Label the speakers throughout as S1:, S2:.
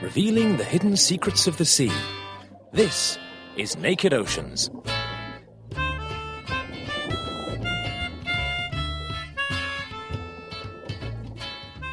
S1: Revealing the hidden secrets of the sea. This is Naked Oceans.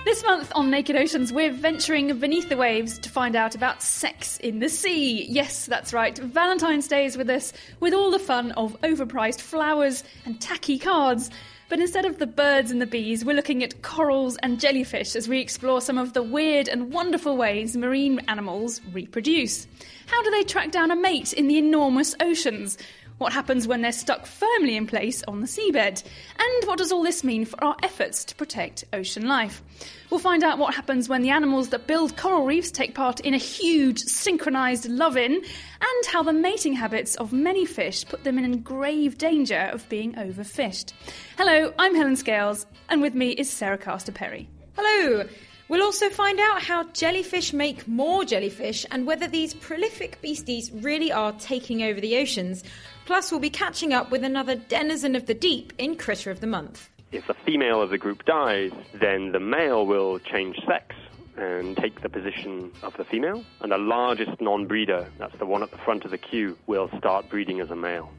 S2: This month on Naked Oceans, we're venturing beneath the waves to find out about sex in the sea. Yes, that's right. Valentine's Day is with us with all the fun of overpriced flowers and tacky cards. But instead of the birds and the bees, we're looking at corals and jellyfish as we explore some of the weird and wonderful ways marine animals reproduce. How do they track down a mate in the enormous oceans? What happens when they're stuck firmly in place on the seabed? And what does all this mean for our efforts to protect ocean life? We'll find out what happens when the animals that build coral reefs take part in a huge synchronised love in, and how the mating habits of many fish put them in grave danger of being overfished. Hello, I'm Helen Scales, and with me is Sarah Castor Perry.
S3: Hello! We'll also find out how jellyfish make more jellyfish and whether these prolific beasties really are taking over the oceans. Plus, we'll be catching up with another denizen of the deep in Critter of the Month.
S4: If the female of the group dies, then the male will change sex and take the position of the female. And the largest non breeder, that's the one at the front of the queue, will start breeding as a male.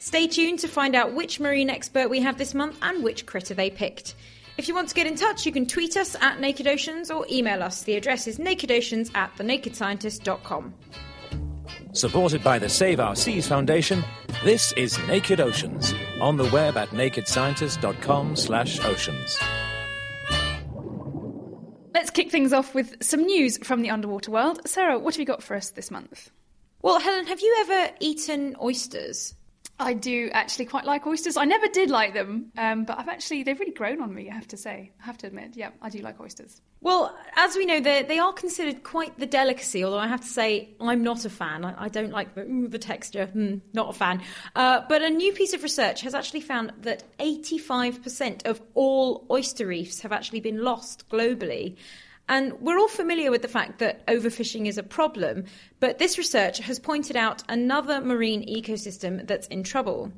S3: Stay tuned to find out which marine expert we have this month and which critter they picked. If you want to get in touch, you can tweet us at Naked Oceans or email us. The address is nakedoceans at thenakedscientist.com.
S1: Supported by the Save Our Seas Foundation, this is Naked Oceans on the web at nakedscientist.com slash oceans.
S2: Let's kick things off with some news from the underwater world. Sarah, what have you got for us this month?
S3: Well, Helen, have you ever eaten oysters?
S2: I do actually quite like oysters. I never did like them, um, but I've actually they've really grown on me. I have to say, I have to admit, yeah, I do like oysters.
S3: Well, as we know, they are considered quite the delicacy. Although I have to say, I'm not a fan. I, I don't like the, mm, the texture. Mm, not a fan. Uh, but a new piece of research has actually found that 85% of all oyster reefs have actually been lost globally. And we're all familiar with the fact that overfishing is a problem, but this research has pointed out another marine ecosystem that's in trouble.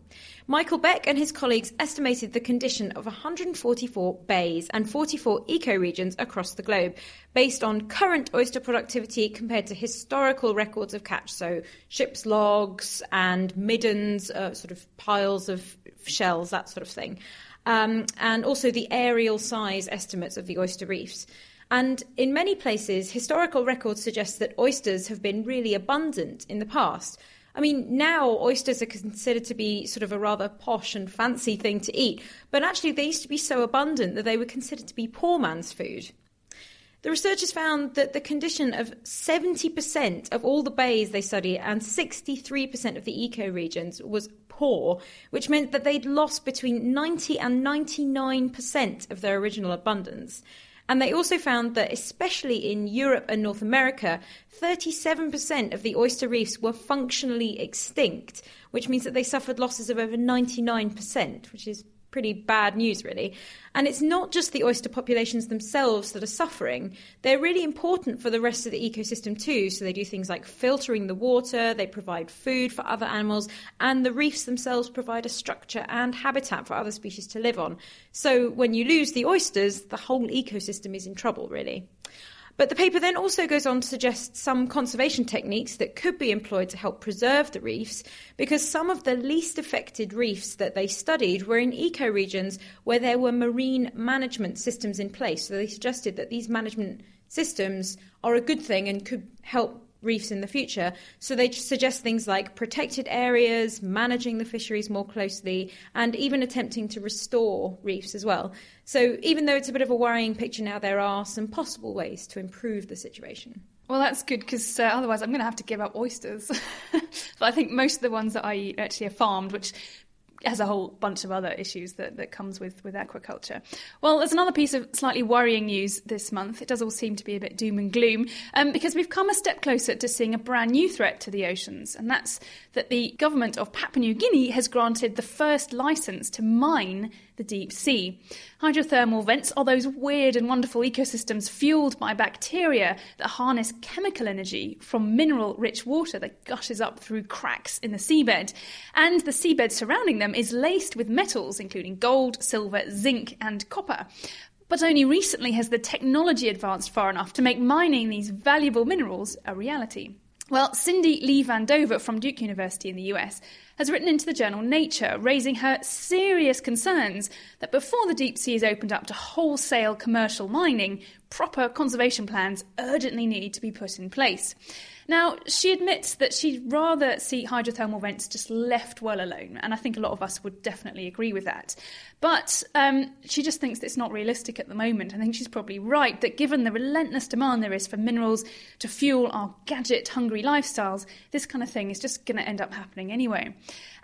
S3: Michael Beck and his colleagues estimated the condition of 144 bays and 44 ecoregions across the globe based on current oyster productivity compared to historical records of catch, so ships' logs and middens, uh, sort of piles of shells, that sort of thing. Um, and also the aerial size estimates of the oyster reefs. And in many places, historical records suggest that oysters have been really abundant in the past. I mean, now oysters are considered to be sort of a rather posh and fancy thing to eat, but actually they used to be so abundant that they were considered to be poor man's food. The researchers found that the condition of 70% of all the bays they studied and 63% of the ecoregions was poor, which meant that they'd lost between 90 and 99% of their original abundance. And they also found that, especially in Europe and North America, 37% of the oyster reefs were functionally extinct, which means that they suffered losses of over 99%, which is pretty bad news, really. And it's not just the oyster populations themselves that are suffering. They're really important for the rest of the ecosystem too. So they do things like filtering the water, they provide food for other animals, and the reefs themselves provide a structure and habitat for other species to live on. So when you lose the oysters, the whole ecosystem is in trouble, really. But the paper then also goes on to suggest some conservation techniques that could be employed to help preserve the reefs, because some of the least affected reefs that they studied were in ecoregions where there were marine management systems in place. So they suggested that these management systems are a good thing and could help reefs in the future. So they suggest things like protected areas, managing the fisheries more closely, and even attempting to restore reefs as well. So even though it's a bit of a worrying picture now, there are some possible ways to improve the situation.
S2: Well, that's good because uh, otherwise I'm going to have to give up oysters. but I think most of the ones that I eat actually are farmed, which has a whole bunch of other issues that, that comes with, with aquaculture. Well, there's another piece of slightly worrying news this month. It does all seem to be a bit doom and gloom um, because we've come a step closer to seeing a brand new threat to the oceans, and that's that the government of Papua New Guinea has granted the first license to mine the deep sea. Hydrothermal vents are those weird and wonderful ecosystems fueled by bacteria that harness chemical energy from mineral rich water that gushes up through cracks in the seabed. And the seabed surrounding them is laced with metals, including gold, silver, zinc, and copper. But only recently has the technology advanced far enough to make mining these valuable minerals a reality. Well, Cindy Lee Van Dover from Duke University in the US has written into the journal Nature, raising her serious concerns that before the deep sea is opened up to wholesale commercial mining, proper conservation plans urgently need to be put in place. Now, she admits that she'd rather see hydrothermal vents just left well alone, and I think a lot of us would definitely agree with that. But um, she just thinks it's not realistic at the moment. I think she's probably right that given the relentless demand there is for minerals to fuel our gadget hungry lifestyles, this kind of thing is just going to end up happening anyway.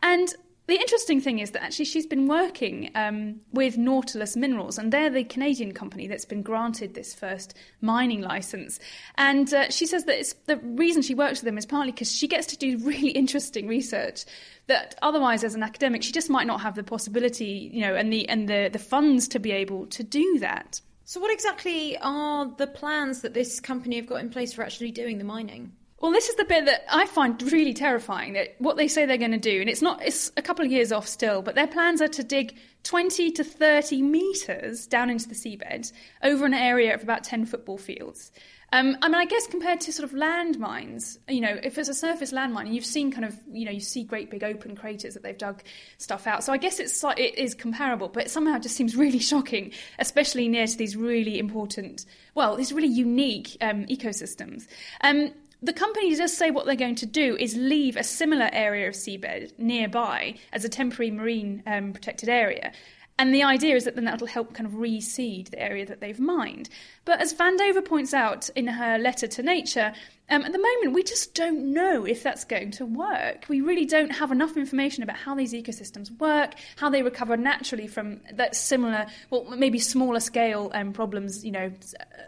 S2: And the interesting thing is that actually she's been working um, with Nautilus Minerals, and they're the Canadian company that's been granted this first mining license. And uh, she says that the reason she works with them is partly because she gets to do really interesting research that otherwise, as an academic, she just might not have the possibility, you know, and the and the, the funds to be able to do that.
S3: So, what exactly are the plans that this company have got in place for actually doing the mining?
S2: Well, this is the bit that I find really terrifying. That what they say they're going to do, and it's not, it's a couple of years off still, but their plans are to dig 20 to 30 metres down into the seabed over an area of about 10 football fields. Um, I mean, I guess compared to sort of landmines, you know, if it's a surface landmine, and you've seen kind of, you know, you see great big open craters that they've dug stuff out. So I guess it's it is comparable, but it somehow just seems really shocking, especially near to these really important, well, these really unique um, ecosystems. Um, the company does say what they're going to do is leave a similar area of seabed nearby as a temporary marine um, protected area. And the idea is that then that'll help kind of reseed the area that they've mined. But as Van Dover points out in her letter to Nature, um, at the moment we just don't know if that's going to work. We really don't have enough information about how these ecosystems work, how they recover naturally from that similar, well, maybe smaller scale um, problems. You know,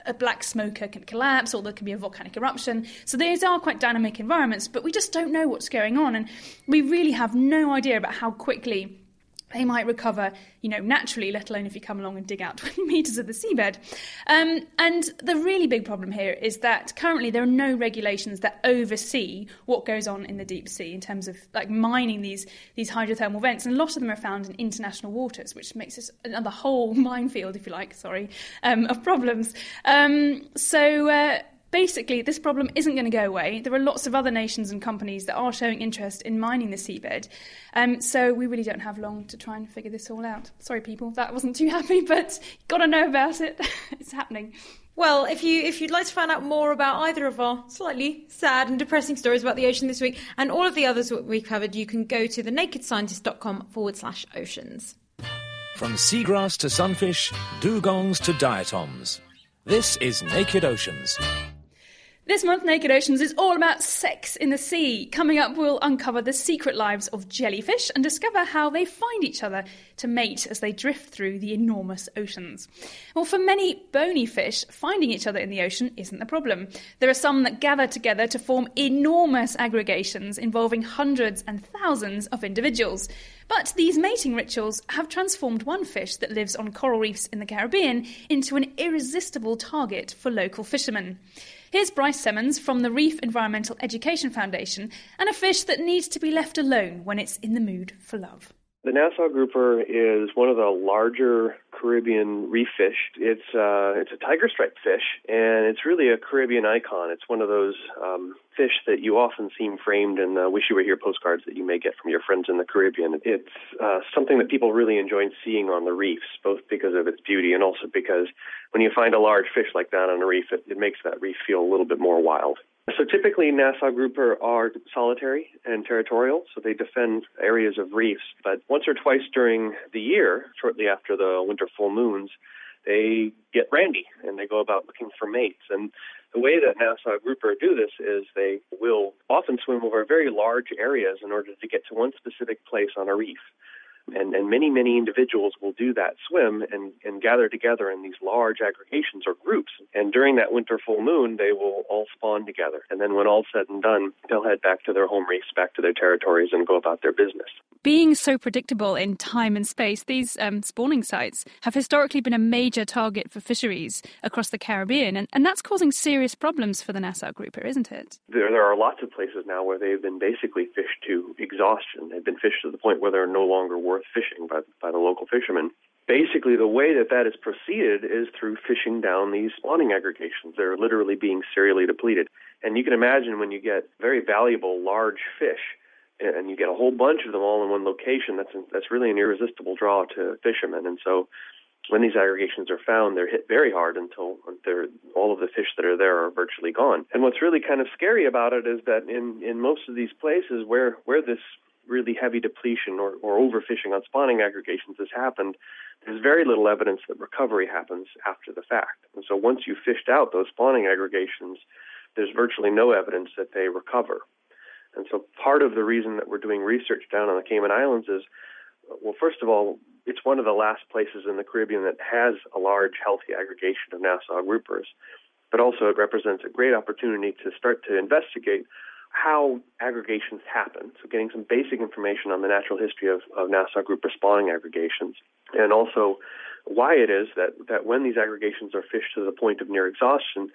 S2: a black smoker can collapse, or there can be a volcanic eruption. So these are quite dynamic environments, but we just don't know what's going on, and we really have no idea about how quickly they might recover, you know, naturally, let alone if you come along and dig out 20 metres of the seabed. Um, and the really big problem here is that currently there are no regulations that oversee what goes on in the deep sea in terms of like mining these these hydrothermal vents, and a lot of them are found in international waters, which makes this another whole minefield, if you like, sorry, um, of problems. Um, so. Uh, basically, this problem isn't going to go away. There are lots of other nations and companies that are showing interest in mining the seabed. Um, so we really don't have long to try and figure this all out. Sorry, people, that wasn't too happy, but you got to know about it. it's happening.
S3: Well, if you if you'd like to find out more about either of our slightly sad and depressing stories about the ocean this week and all of the others we've covered, you can go to thenakedscientist.com forward slash oceans.
S1: From seagrass to sunfish, dugongs to diatoms. This is Naked Oceans.
S2: This month, Naked Oceans is all about sex in the sea. Coming up, we'll uncover the secret lives of jellyfish and discover how they find each other to mate as they drift through the enormous oceans. Well, for many bony fish, finding each other in the ocean isn't the problem. There are some that gather together to form enormous aggregations involving hundreds and thousands of individuals. But these mating rituals have transformed one fish that lives on coral reefs in the Caribbean into an irresistible target for local fishermen. Here's Brice Semmens from the Reef Environmental Education Foundation and a fish that needs to be left alone when it's in the mood for love.
S5: The Nassau grouper is one of the larger Caribbean reef fish. It's uh, it's a tiger striped fish, and it's really a Caribbean icon. It's one of those um, fish that you often see framed in the "Wish You Were Here" postcards that you may get from your friends in the Caribbean. It's uh, something that people really enjoy seeing on the reefs, both because of its beauty and also because when you find a large fish like that on a reef, it, it makes that reef feel a little bit more wild. So typically, Nassau grouper are solitary and territorial, so they defend areas of reefs. But once or twice during the year, shortly after the winter full moons, they get randy and they go about looking for mates. And the way that Nassau grouper do this is they will often swim over very large areas in order to get to one specific place on a reef. And, and many, many individuals will do that swim and, and gather together in these large aggregations or groups. And during that winter full moon, they will all spawn together. And then when all's said and done, they'll head back to their home reefs, back to their territories, and go about their business.
S2: Being so predictable in time and space, these um, spawning sites have historically been a major target for fisheries across the Caribbean, and, and that's causing serious problems for the Nassau grouper, isn't it?
S5: There, there are lots of places now where they've been basically fished to exhaustion. They've been fished to the point where they're no longer worth fishing by, by the local fishermen basically the way that that is proceeded is through fishing down these spawning aggregations. They're literally being serially depleted. And you can imagine when you get very valuable large fish and you get a whole bunch of them all in one location, that's that's really an irresistible draw to fishermen. And so when these aggregations are found, they're hit very hard until all of the fish that are there are virtually gone. And what's really kind of scary about it is that in, in most of these places where, where this really heavy depletion or, or overfishing on spawning aggregations has happened, there's very little evidence that recovery happens after the fact. And so once you've fished out those spawning aggregations, there's virtually no evidence that they recover. And so part of the reason that we're doing research down on the Cayman Islands is, well, first of all, it's one of the last places in the Caribbean that has a large, healthy aggregation of Nassau groupers. But also, it represents a great opportunity to start to investigate how aggregations happen. So, getting some basic information on the natural history of, of Nassau grouper spawning aggregations, and also why it is that, that when these aggregations are fished to the point of near exhaustion,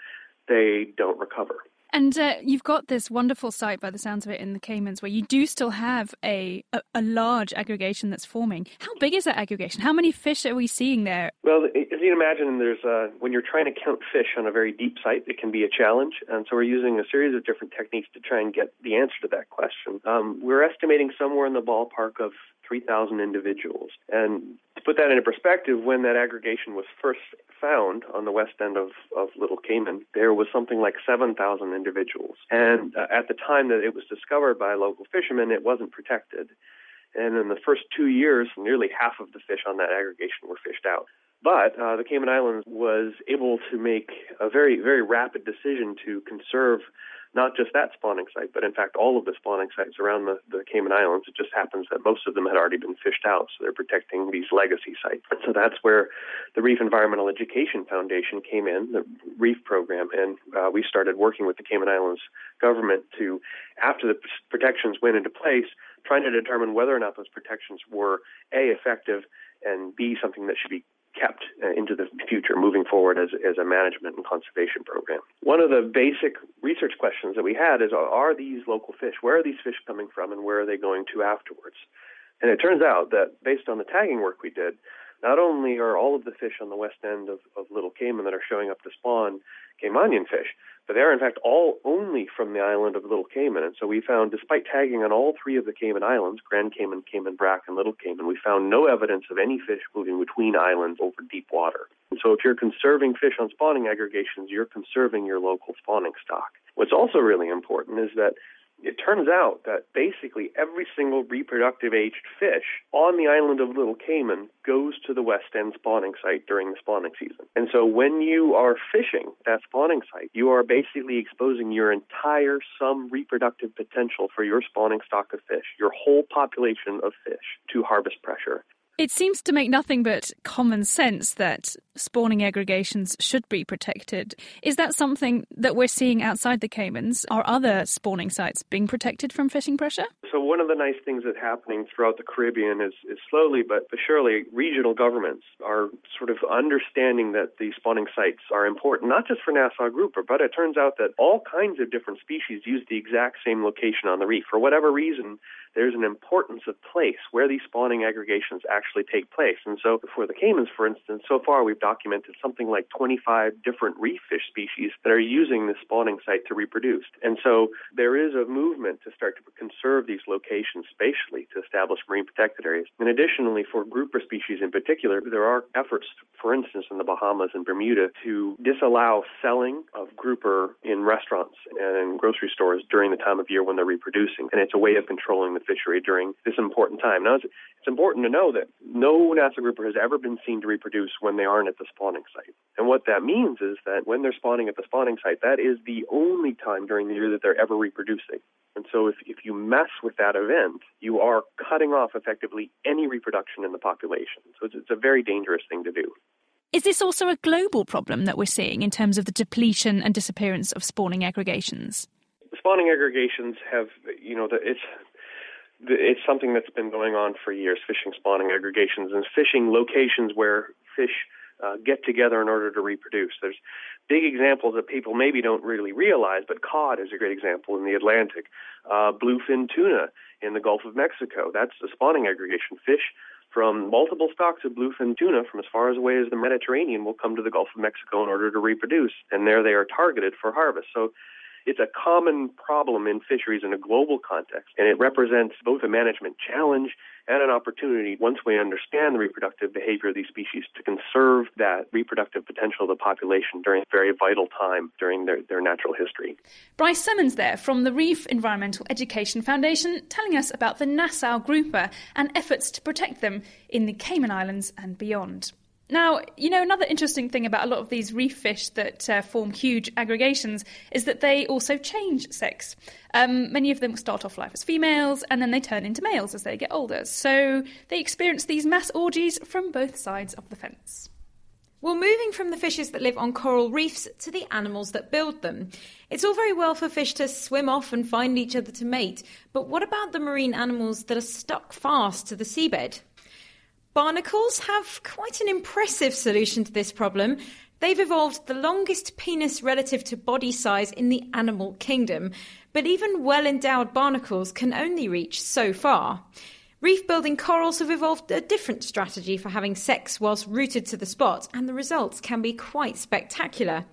S5: they don't recover.
S2: And uh, you've got this wonderful site, by the sounds of it, in the Caymans, where you do still have a, a, a large aggregation that's forming. How big is that aggregation? How many fish are we seeing there?
S5: Well, as you can imagine, there's uh, when you're trying to count fish on a very deep site, it can be a challenge. And so we're using a series of different techniques to try and get the answer to that question. Um, we're estimating somewhere in the ballpark of 3,000 individuals. And to put that into perspective, when that aggregation was first found on the west end of, of Little Cayman, there was something like 7,000 individuals. And uh, at the time that it was discovered by local fishermen, it wasn't protected. And in the first two years, nearly half of the fish on that aggregation were fished out. But uh, the Cayman Islands was able to make a very, very rapid decision to conserve not just that spawning site, but in fact all of the spawning sites around the, the Cayman Islands. It just happens that most of them had already been fished out, so they're protecting these legacy sites. So that's where the Reef Environmental Education Foundation came in, the REEF program, and uh, we started working with the Cayman Islands government to, after the protections went into place, trying to determine whether or not those protections were a effective and b something that should be kept uh, into the future moving forward as, as a management and conservation program. One of the basic research questions that we had is are these local fish, where are these fish coming from and where are they going to afterwards? And it turns out that based on the tagging work we did, not only are all of the fish on the west end of, of Little Cayman that are showing up to spawn Caymanian fish, but they are in fact all only from the island of Little Cayman. And so we found, despite tagging on all three of the Cayman Islands, Grand Cayman, Cayman Brac, and Little Cayman, we found no evidence of any fish moving between islands over deep water. And so if you're conserving fish on spawning aggregations, you're conserving your local spawning stock. What's also really important is that it turns out that basically every single reproductive aged fish on the island of Little Cayman goes to the West End spawning site during the spawning season. And so when you are fishing that spawning site, you are basically exposing your entire sum reproductive potential for your spawning stock of fish, your whole population of fish, to harvest pressure.
S2: It seems to make nothing but common sense that spawning aggregations should be protected. Is that something that we're seeing outside the Caymans? Are other spawning sites being protected from fishing pressure?
S5: So, one of the nice things that's happening throughout the Caribbean is, is slowly but surely regional governments are sort of understanding that these spawning sites are important, not just for Nassau grouper, but it turns out that all kinds of different species use the exact same location on the reef. For whatever reason, there's an importance of place where these spawning aggregations actually take place. And so for the Caymans, for instance, so far we've documented something like 25 different reef fish species that are using the spawning site to reproduce. And so there is a movement to start to conserve these locations spatially to establish marine protected areas. And additionally, for grouper species in particular, there are efforts, for instance, in the Bahamas and Bermuda to disallow selling of grouper in restaurants and in grocery stores during the time of year when they're reproducing. And it's a way of controlling the fishery during this important time. Now, it's important to know that no Nassau grouper has ever been seen to reproduce when they aren't at the spawning site. And what that means is that when they're spawning at the spawning site, that is the only time during the year that they're ever reproducing. And so if, if you mess with that event, you are cutting off effectively any reproduction in the population. So it's, it's a very dangerous thing to do.
S6: Is this also a global problem that we're seeing in terms of the depletion and disappearance of spawning aggregations?
S5: Spawning aggregations have, you know, it's it's something that's been going on for years. Fishing spawning aggregations and fishing locations where fish uh, get together in order to reproduce. There's big examples that people maybe don't really realize, but cod is a great example in the Atlantic. Uh, bluefin tuna in the Gulf of Mexico. That's a spawning aggregation. Fish from multiple stocks of bluefin tuna from as far as away as the Mediterranean will come to the Gulf of Mexico in order to reproduce, and there they are targeted for harvest. So it's a common problem in fisheries in a global context, and it represents both a management challenge and an opportunity once we understand the reproductive behavior of these species to conserve that reproductive potential of the population during a very vital time during their, their natural history.
S2: Brice Semmens there from the Reef Environmental Education Foundation telling us about the Nassau grouper and efforts to protect them in the Cayman Islands and beyond. Now, you know, another interesting thing about a lot of these reef fish that uh, form huge aggregations is that they also change sex. Um, many of them start off life as females and then they turn into males as they get older. So they experience these mass orgies from both sides of the fence.
S3: Well, moving from the fishes that live on coral reefs to the animals that build them. It's all very well for fish to swim off and find each other to mate, but what about the marine animals that are stuck fast to the seabed? Barnacles have quite an impressive solution to this problem. They've evolved the longest penis relative to body size in the animal kingdom, but even well endowed barnacles can only reach so far. Reef building corals have evolved a different strategy for having sex whilst rooted to the spot, and the results can be quite spectacular.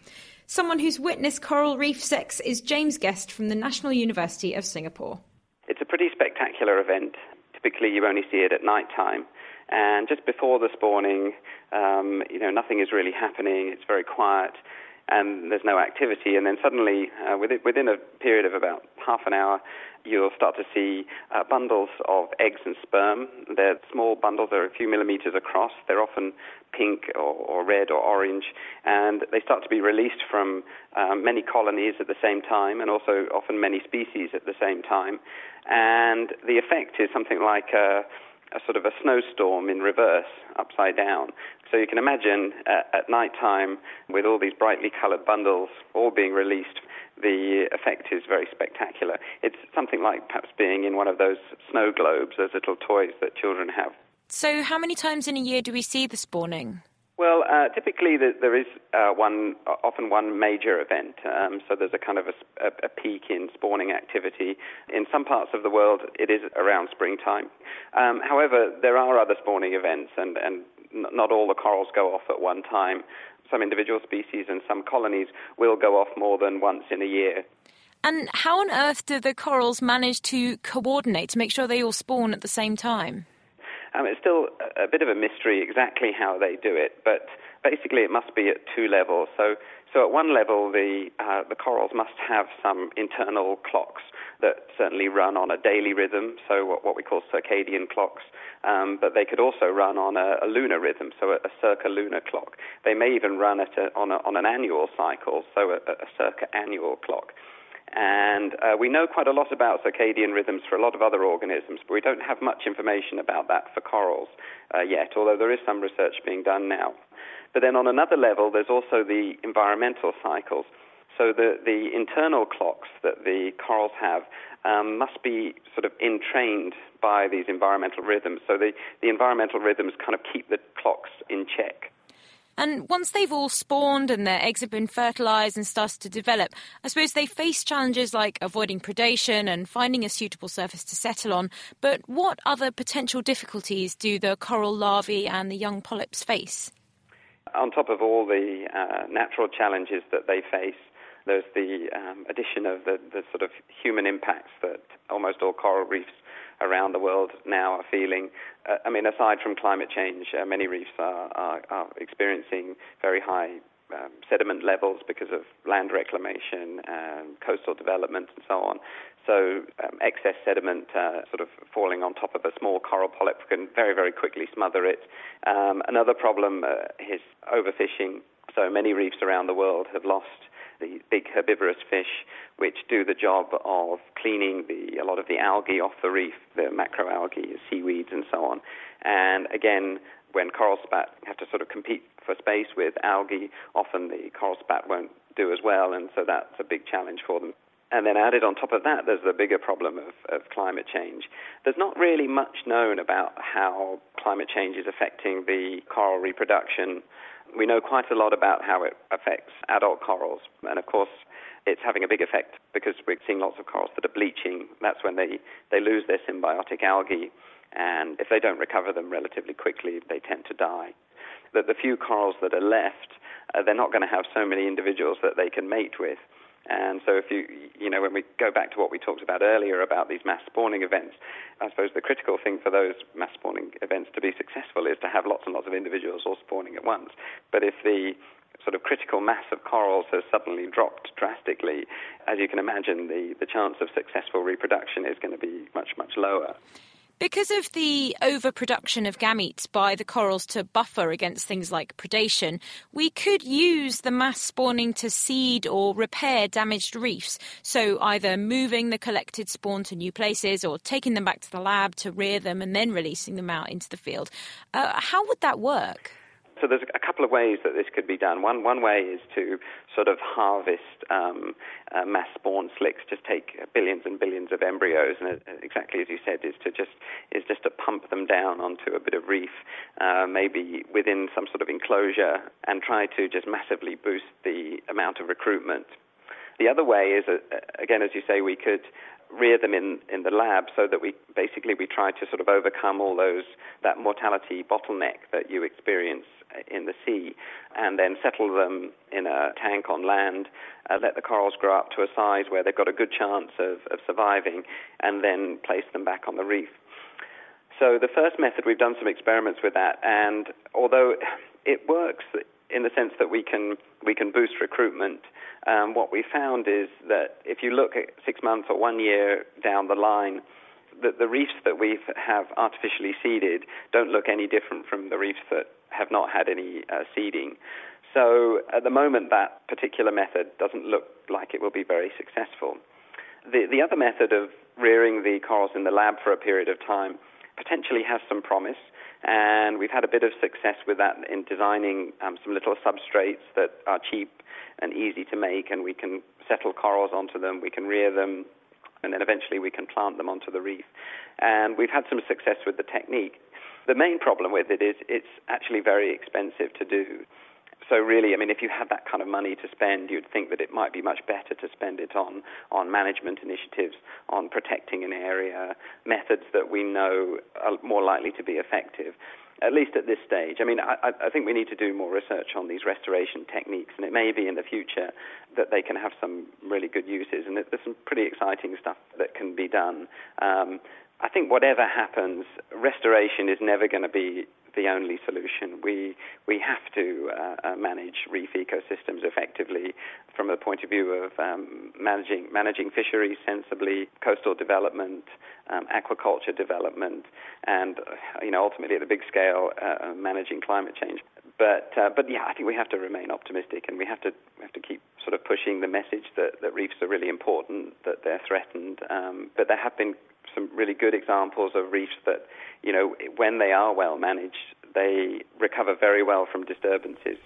S3: Someone who's witnessed coral reef sex is James Guest from the National University of Singapore.
S7: It's a pretty spectacular event. Typically, you only see it at night time. And just before the spawning, um, you know, nothing is really happening. It's very quiet, and there's no activity. And then suddenly, uh, within, within a period of about half an hour, you'll start to see uh, bundles of eggs and sperm. They're small bundles, they're a few millimeters across. They're often pink or, or red or orange, and they start to be released from um, many colonies at the same time, and also often many species at the same time. And the effect is something like a a sort of a snowstorm in reverse, upside down. So you can imagine uh, at night time, with all these brightly coloured bundles all being released, the effect is very spectacular. It's something like perhaps being in one of those snow globes, those little toys that children have.
S6: So, how many times in a year do we see the spawning?
S7: Well, uh, typically there is uh, one, often one major event. Um, so there's a kind of a, a, peak in spawning activity. In some parts of the world, it is around springtime. Um, however, there are other spawning events, and, and not all the corals go off at one time. Some individual species and some colonies will go off more than once in a year.
S6: And how on earth do the corals manage to coordinate to make sure they all spawn at the same time?
S7: Um, it's still a, bit of a mystery exactly how they do it, but basically it must be at two levels. So, so at one level, the uh, the corals must have some internal clocks that certainly run on a daily rhythm, so what, what we call circadian clocks. Um, but they could also run on a, a lunar rhythm, so a, a circa-lunar clock. They may even run at a, on, a, on an annual cycle, so a, a circa-annual clock. And uh, we know quite a lot about circadian rhythms for a lot of other organisms, but we don't have much information about that for corals uh, yet, although there is some research being done now. But then on another level, there's also the environmental cycles. So the, the internal clocks that the corals have um, must be sort of entrained by these environmental rhythms. So the, the environmental rhythms kind of keep the clocks in check.
S6: And once they've all spawned and their eggs have been fertilized and started to develop, I suppose they face challenges like avoiding predation and finding a suitable surface to settle on. But what other potential difficulties do the coral larvae and the young polyps face?
S7: On top of all the uh, natural challenges that they face, there's the um, addition of the, the sort of human impacts that almost all coral reefs around the world now are feeling. Uh, I mean, aside from climate change, uh, many reefs are, are, are, experiencing very high um, sediment levels because of land reclamation, coastal development, and so on. So um, excess sediment uh, sort of falling on top of a small coral polyp can very, very quickly smother it. Um, another problem uh, is overfishing. So many reefs around the world have lost the big herbivorous fish, which do the job of cleaning the, a lot of the algae off the reef, the macroalgae, seaweeds, and so on. And again, when coral spat have to sort of compete for space with algae, often the coral spat won't do as well, and so that's a big challenge for them. And then added on top of that, there's the bigger problem of, of climate change. There's not really much known about how climate change is affecting the coral reproduction. We know quite a lot about how it affects adult corals, and of course, it's having a big effect because we're seeing lots of corals that are bleaching. That's when they, they lose their symbiotic algae and if they don't recover them relatively quickly, they tend to die. That the few corals that are left, uh, they're not going to have so many individuals that they can mate with. And so, if you, you know, when we go back to what we talked about earlier about these mass spawning events, I suppose the critical thing for those mass spawning events to be successful is to have lots and lots of individuals all spawning at once. But if the sort of critical mass of corals has suddenly dropped drastically, as you can imagine, the, the chance of successful reproduction is going to be much, much lower.
S6: Because of the overproduction of gametes by the corals to buffer against things like predation, we could use the mass spawning to seed or repair damaged reefs. So either moving the collected spawn to new places or taking them back to the lab to rear them and then releasing them out into the field. Uh, how would that work?
S7: So there's a couple of ways that this could be done. One one way is to sort of harvest um, uh, mass spawn slicks, just take billions and billions of embryos, and uh, exactly as you said, is to just is just to pump them down onto a bit of reef, uh, maybe within some sort of enclosure, and try to just massively boost the amount of recruitment. The other way is, uh, again, as you say, we could rear them in, in the lab so that we basically we try to sort of overcome all those that mortality bottleneck that you experience in the sea and then settle them in a tank on land, uh, let the corals grow up to a size where they've got a good chance of, of surviving, and then place them back on the reef. So the first method, we've done some experiments with that, and although it works in the sense that we can we can boost recruitment. Um, what we found is that if you look at six months or one year down the line, that the reefs that we have artificially seeded don't look any different from the reefs that have not had any uh, seeding. So at the moment, that particular method doesn't look like it will be very successful. The, the other method of rearing the corals in the lab for a period of time potentially has some promise. And we've had a bit of success with that in designing um, some little substrates that are cheap and easy to make, and we can settle corals onto them, we can rear them, and then eventually we can plant them onto the reef. And we've had some success with the technique. The main problem with it is it's actually very expensive to do. So really, I mean, if you had that kind of money to spend, you'd think that it might be much better to spend it on on management initiatives, on protecting an area, methods that we know are more likely to be effective. At least at this stage. I mean, I, I think we need to do more research on these restoration techniques, and it may be in the future that they can have some really good uses, and there's some pretty exciting stuff that can be done. Um, I think whatever happens, restoration is never going to be the only solution. We we have to uh, uh, manage reef ecosystems effectively from the point of view of um, managing managing fisheries sensibly, coastal development, um, aquaculture development, and uh, you know ultimately at a big scale uh, uh, managing climate change. But uh, but yeah, I think we have to remain optimistic, and we have to we have to keep sort of pushing the message that, that reefs are really important, that they're threatened. Um, but there have been some really good examples of reefs that, you know, when they are well managed, they recover very well from disturbances.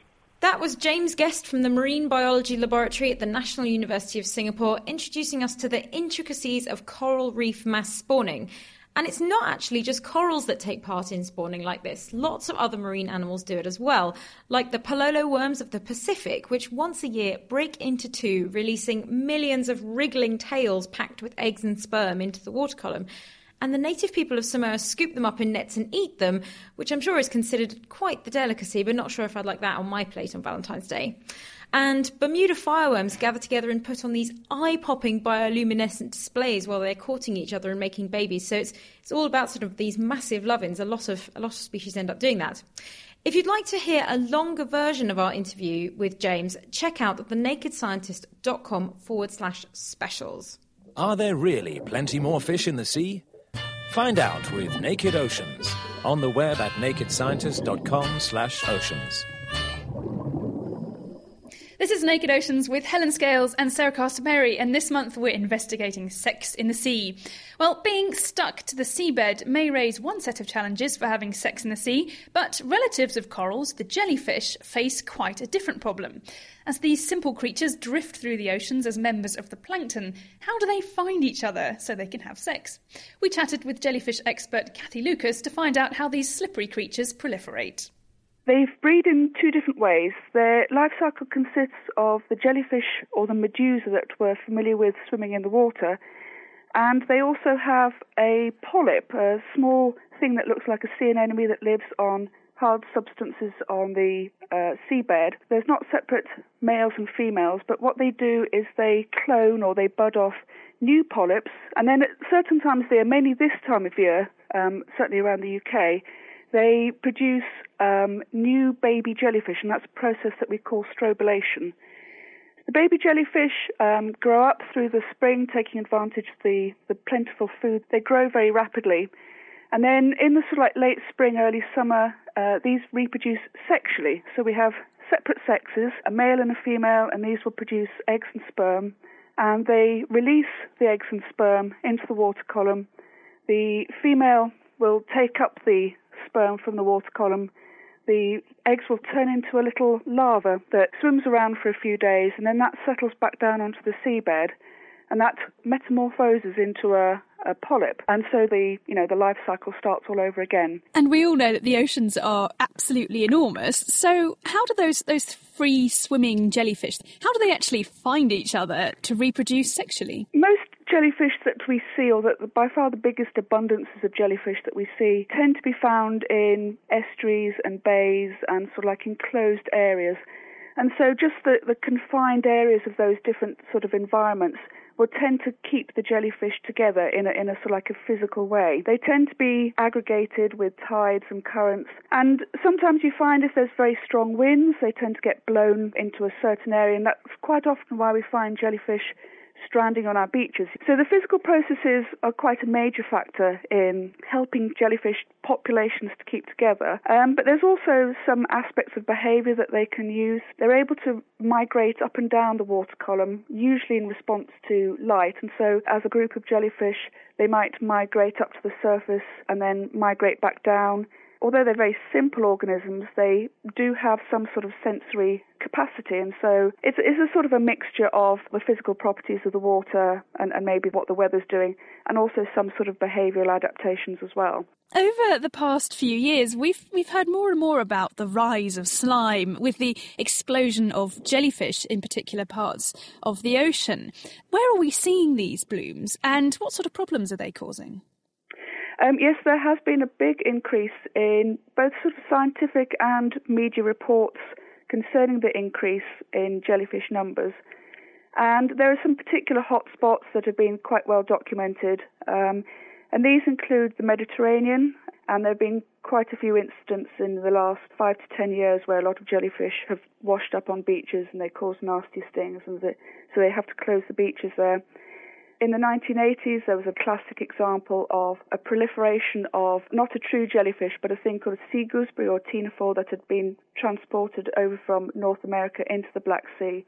S3: That was James Guest from the Marine Biology Laboratory at the National University of Singapore introducing us to the intricacies of coral reef mass spawning. And it's not actually just corals that take part in spawning like this. Lots of other marine animals do it as well, like the palolo worms of the Pacific, which once a year break into two, releasing millions of wriggling tails packed with eggs and sperm into the water column. And the native people of Samoa scoop them up in nets and eat them, which I'm sure is considered quite the delicacy, but not sure if I'd like that on my plate on Valentine's Day. And Bermuda fireworms gather together and put on these eye popping bioluminescent displays while they're courting each other and making babies. So it's, it's all about sort of these massive love ins. A lot of, a lot of species end up doing that. If you'd like to hear a longer version of our interview with James, check out thenakedscientist.com forward slash specials.
S1: Are there really plenty more fish in the sea? Find out with Naked Oceans on the web at nakedscientist.com slash oceans.
S2: This is Naked Oceans with Helen Scales and Sarah Castor-Perry, and this month we're investigating sex in the sea. Well, being stuck to the seabed may raise one set of challenges for having sex in the sea, but relatives of corals, the jellyfish, face quite a different problem. As these simple creatures drift through the oceans as members of the plankton, how do they find each other so they can have sex? We chatted with jellyfish expert Cathy Lucas to find out how these slippery creatures proliferate.
S8: They breed in two different ways. Their life cycle consists of the jellyfish or the medusa that we're familiar with swimming in the water, and they also have a polyp, a small thing that looks like a sea anemone that lives on hard substances on the uh, seabed. There's not separate males and females, but what they do is they clone or they bud off new polyps, and then at certain times of year, mainly this time of year, um, certainly around the UK, they produce um, new baby jellyfish, and that's a process that we call strobilation. The baby jellyfish um, grow up through the spring, taking advantage of the, the plentiful food. They grow very rapidly. And then in the sort of like late spring, early summer, uh, these reproduce sexually. So we have separate sexes, a male and a female, and these will produce eggs and sperm. And they release the eggs and sperm into the water column. The female will take up the sperm from the water column, the eggs will turn into a little larva that swims around for a few days and then that settles back down onto the seabed and that metamorphoses into a, a polyp. And so the you know the life cycle starts all over again.
S9: And we all know that the oceans are absolutely enormous. So how do those those free swimming jellyfish how do they actually find each other to reproduce sexually?
S8: Most jellyfish that we see, or that by far the biggest abundances of jellyfish that we see, tend to be found in estuaries and bays and sort of like enclosed areas. And so just the, the confined areas of those different sort of environments will tend to keep the jellyfish together in a, in a sort of like a physical way. They tend to be aggregated with tides and currents. And sometimes you find if there's very strong winds, they tend to get blown into a certain area. And that's quite often why we find jellyfish stranding on our beaches. So the physical processes are quite a major factor in helping jellyfish populations to keep together. Um, but there's also some aspects of behavior that they can use. They're able to migrate up and down the water column, usually in response to light. And so as a group of jellyfish, they might migrate up to the surface and then migrate back down although they're very simple organisms, they do have some sort of sensory capacity. And so it's, it's a sort of a mixture of the physical properties of the water and, and maybe what the weather's doing, and also some sort of behavioural adaptations as well.
S9: Over the past few years, we've we've heard more and more about the rise of slime with the explosion of jellyfish in particular parts of the ocean. Where are we seeing these blooms, and what sort of problems are they causing?
S8: Um, yes, there has been a big increase in both sort of scientific and media reports concerning the increase in jellyfish numbers. And there are some particular hotspots that have been quite well documented. Um, and these include the Mediterranean, and there have been quite a few incidents in the last five to ten years where a lot of jellyfish have washed up on beaches and they cause nasty stings, and so they have to close the beaches there. In the 1980s, there was a classic example of a proliferation of not a true jellyfish, but a thing called a sea gooseberry or ctenophore that had been transported over from North America into the Black Sea.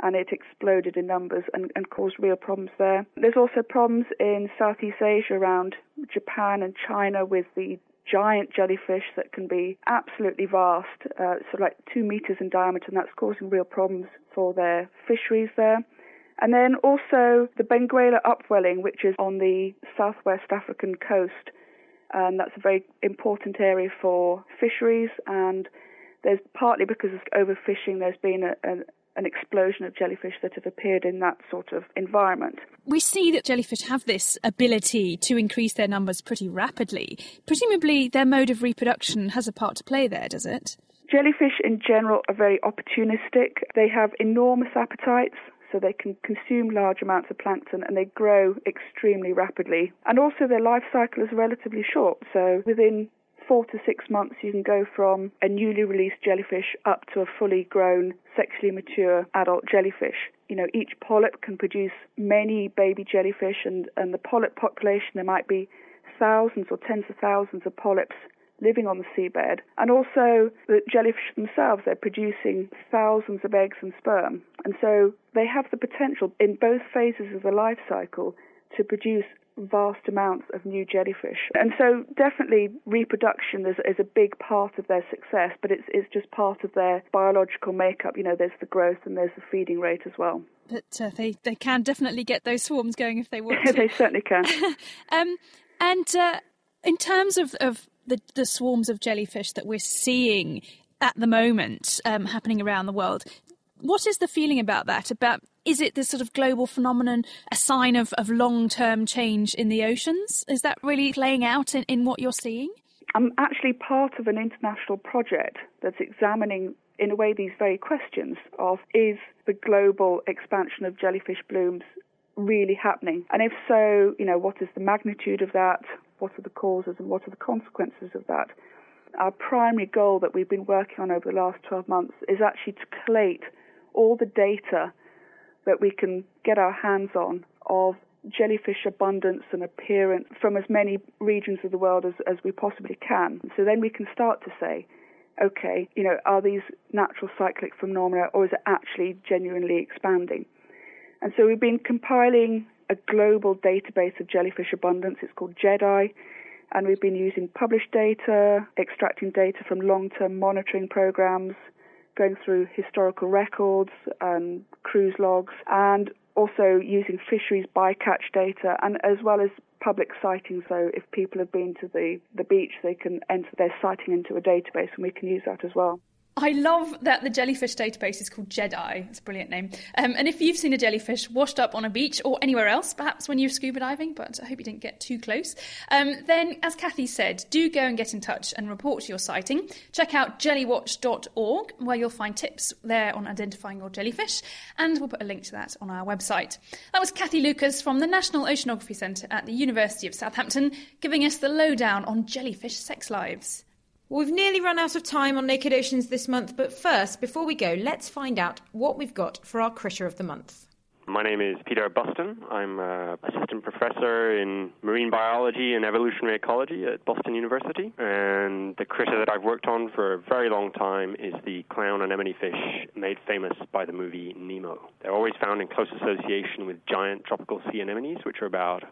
S8: And it exploded in numbers and, and caused real problems there. There's also problems in Southeast Asia around Japan and China with the giant jellyfish that can be absolutely vast, uh, sort of like two meters in diameter, and that's causing real problems for their fisheries there. And then also the Benguela upwelling, which is on the southwest African coast. And that's a very important area for fisheries. And there's partly because of overfishing, there's been a, a an explosion of jellyfish that have appeared in that sort of environment.
S9: We see that jellyfish have this ability to increase their numbers pretty rapidly. Presumably, their mode of reproduction has a part to play there, does it?
S8: Jellyfish in general are very opportunistic. They have enormous appetites, so they can consume large amounts of plankton and they grow extremely rapidly. And also their life cycle is relatively short, so within four to six months, you can go from a newly released jellyfish up to a fully grown, sexually mature adult jellyfish. You know, each polyp can produce many baby jellyfish, and, and the polyp population, there might be thousands or tens of thousands of polyps living on the seabed. And also, the jellyfish themselves, they're producing thousands of eggs and sperm. And so they have the potential in both phases of the life cycle to produce vast amounts of new jellyfish. And so definitely reproduction is, is a big part of their success, but it's, it's just part of their biological makeup. You know, there's the growth and there's the feeding rate as well.
S9: But uh, they, they can definitely get those swarms going if they want to.
S8: they certainly can.
S9: um, and uh, in terms of, of the, the swarms of jellyfish that we're seeing at the moment um, happening around the world, what is the feeling about that? About is it this sort of global phenomenon, a sign of, of long term change in the oceans? Is that really playing out in, in what you're seeing?
S8: I'm actually part of an international project that's examining, in a way, these very questions of is the global expansion of jellyfish blooms really happening? And if so, you know, what is the magnitude of that? What are the causes and what are the consequences of that? Our primary goal that we've been working on over the last 12 months is actually to collate all the data that we can get our hands on of jellyfish abundance and appearance from as many regions of the world as, as we possibly can. So then we can start to say, okay, you know, are these natural cyclic phenomena or is it actually genuinely expanding? And so we've been compiling a global database of jellyfish abundance. It's called JEDI. And we've been using published data, extracting data from long term monitoring programs, going through historical records and cruise logs, and also using fisheries bycatch data, and as well as public sightings. So if people have been to the, the beach, they can enter their sighting into a database, and we can use that as well.
S2: I love that the jellyfish database is called JEDI. It's a brilliant name. Um, and if you've seen a jellyfish washed up on a beach or anywhere else, perhaps when you're scuba diving, but I hope you didn't get too close, um, then, as Cathy said, do go and get in touch and report your sighting. Check out jellywatch.org, where you'll find tips there on identifying your jellyfish, and we'll put a link to that on our website. That was Cathy Lucas from the National Oceanography Centre at the University of Southampton, giving us the lowdown on jellyfish sex lives.
S3: We've nearly run out of time on Naked Oceans this month, but first, before we go, let's find out what we've got for our Critter of the Month.
S4: My name is Peter Buston. I'm an assistant professor in marine biology and evolutionary ecology at Boston University. And the critter that I've worked on for a very long time is the clown anemone fish made famous by the movie Nemo. They're always found in close association with giant tropical sea anemones, which are about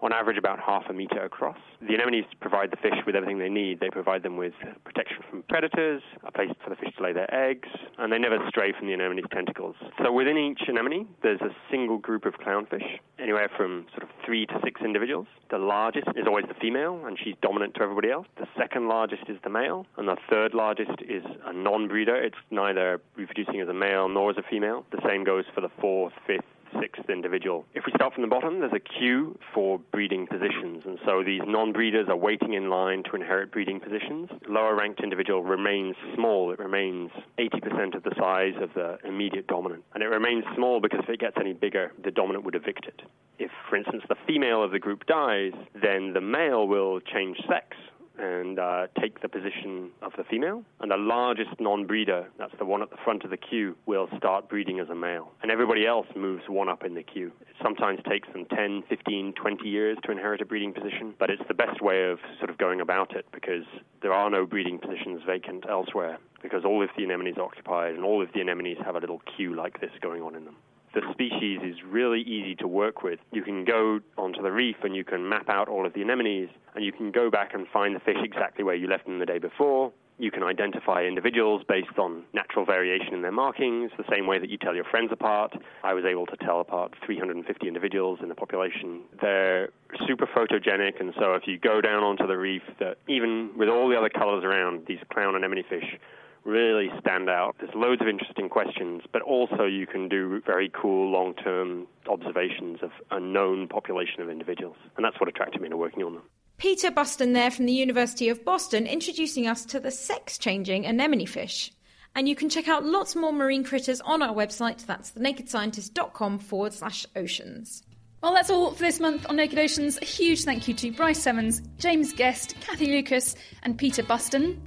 S4: on average about half a meter across. The anemones provide the fish with everything they need. They provide them with protection from predators, a place for the fish to lay their eggs, and they never stray from the anemone's tentacles. So within each anemone, there's a single group of clownfish, anywhere from sort of three to six individuals. The largest is always the female, and she's dominant to everybody else. The second largest is the male, and the third largest is a non-breeder. It's neither reproducing as a male nor as a female. The same goes for the fourth, fifth, sixth individual. If we start from the bottom, there's a queue for breeding positions, and so these non-breeders are waiting in line to inherit breeding positions. Lower ranked individual remains small. It remains 80% of the size of the immediate dominant. And it remains small because if it gets any bigger, the dominant would evict it. If, for instance, the female of the group dies, then the male will change sex and uh, take the position of the female. And the largest non breeder, that's the one at the front of the queue, will start breeding as a male. And everybody else moves one up in the queue. It sometimes takes them 10, 15, 20 years to inherit a breeding position, but it's the best way of sort of going about it because there are no breeding positions vacant elsewhere because all of the anemones are occupied and all of the anemones have a little queue like this going on in them the species is really easy to work with. You can go onto the reef and you can map out all of the anemones, and you can go back and find the fish exactly where you left them the day before. You can identify individuals based on natural variation in their markings, the same way that you tell your friends apart. I was able to tell apart 350 individuals in the population. They're super photogenic, and so if you go down onto the reef, that even with all the other colors around, these clown anemone fish really stand out. There's loads of interesting questions, but also you can do very cool long term observations of a known population of individuals. And that's what attracted me to working on them.
S3: Peter Buston there from the University of Boston introducing us to the sex changing anemone fish. And you can check out lots more marine critters on our website. That's thenakedscientist.com forward slash oceans.
S2: Well, that's all for this month on Naked Oceans. A huge thank you to Brice Semmens, James Guest, Cathy Lucas, and Peter Buston.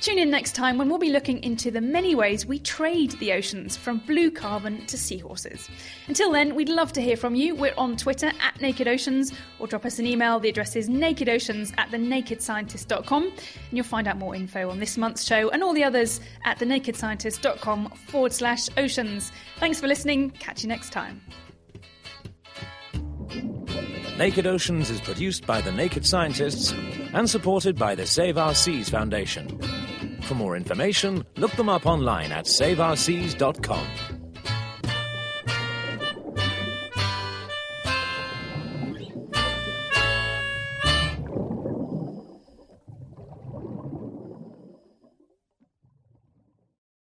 S2: Tune in next time when we'll be looking into the many ways we trade the oceans from blue carbon to seahorses. Until then, we'd love to hear from you. We're on Twitter at Naked Oceans or drop us an email. The address is nakedoceans at thenakedscientist.com. And you'll find out more info on this month's show and all the others at thenakedscientist.com forward slash oceans. Thanks for listening. Catch you next time.
S1: Naked Oceans is produced by the Naked Scientists and supported by the Save Our Seas Foundation. For more information, look them up online at saveourseas.com.